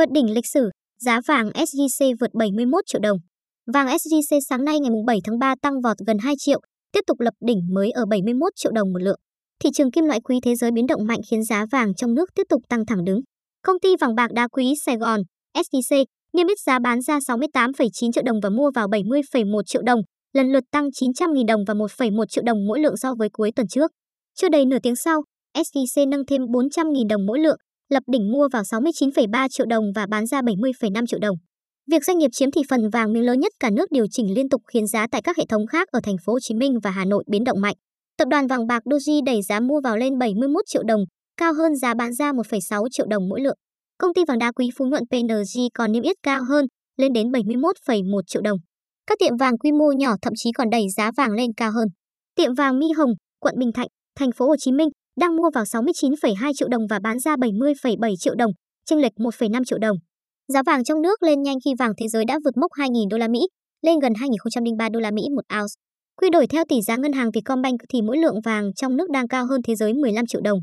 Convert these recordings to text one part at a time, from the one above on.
Vượt đỉnh lịch sử, giá vàng SJC vượt 71 triệu đồng. Vàng SJC sáng nay ngày 7 tháng 3 tăng vọt gần 2 triệu, tiếp tục lập đỉnh mới ở 71 triệu đồng một lượng. Thị trường kim loại quý thế giới biến động mạnh khiến giá vàng trong nước tiếp tục tăng thẳng đứng. Công ty vàng bạc đá quý Sài Gòn, SJC, niêm yết giá bán ra 68,9 triệu đồng và mua vào 70,1 triệu đồng, lần lượt tăng 900.000 đồng và 1,1 triệu đồng mỗi lượng so với cuối tuần trước. Chưa đầy nửa tiếng sau, SJC nâng thêm 400.000 đồng mỗi lượng, lập đỉnh mua vào 69,3 triệu đồng và bán ra 70,5 triệu đồng. Việc doanh nghiệp chiếm thị phần vàng miếng lớn nhất cả nước điều chỉnh liên tục khiến giá tại các hệ thống khác ở thành phố Hồ Chí Minh và Hà Nội biến động mạnh. Tập đoàn vàng bạc Doji đẩy giá mua vào lên 71 triệu đồng, cao hơn giá bán ra 1,6 triệu đồng mỗi lượng. Công ty vàng đá quý Phú Nhuận PNG còn niêm yết cao hơn, lên đến 71,1 triệu đồng. Các tiệm vàng quy mô nhỏ thậm chí còn đẩy giá vàng lên cao hơn. Tiệm vàng Mi Hồng, quận Bình Thạnh, thành phố Hồ Chí Minh đang mua vào 69,2 triệu đồng và bán ra 70,7 triệu đồng, chênh lệch 1,5 triệu đồng. Giá vàng trong nước lên nhanh khi vàng thế giới đã vượt mốc 2.000 đô la Mỹ, lên gần 2003 đô la Mỹ một ounce. Quy đổi theo tỷ giá ngân hàng Vietcombank thì mỗi lượng vàng trong nước đang cao hơn thế giới 15 triệu đồng.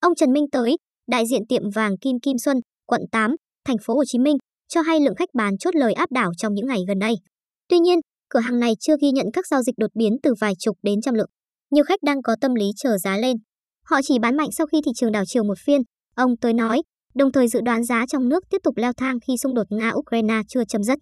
Ông Trần Minh Tới, đại diện tiệm vàng Kim Kim Xuân, quận 8, thành phố Hồ Chí Minh, cho hay lượng khách bán chốt lời áp đảo trong những ngày gần đây. Tuy nhiên, cửa hàng này chưa ghi nhận các giao dịch đột biến từ vài chục đến trăm lượng. Nhiều khách đang có tâm lý chờ giá lên. Họ chỉ bán mạnh sau khi thị trường đảo chiều một phiên, ông Tới nói, đồng thời dự đoán giá trong nước tiếp tục leo thang khi xung đột Nga-Ukraine chưa chấm dứt.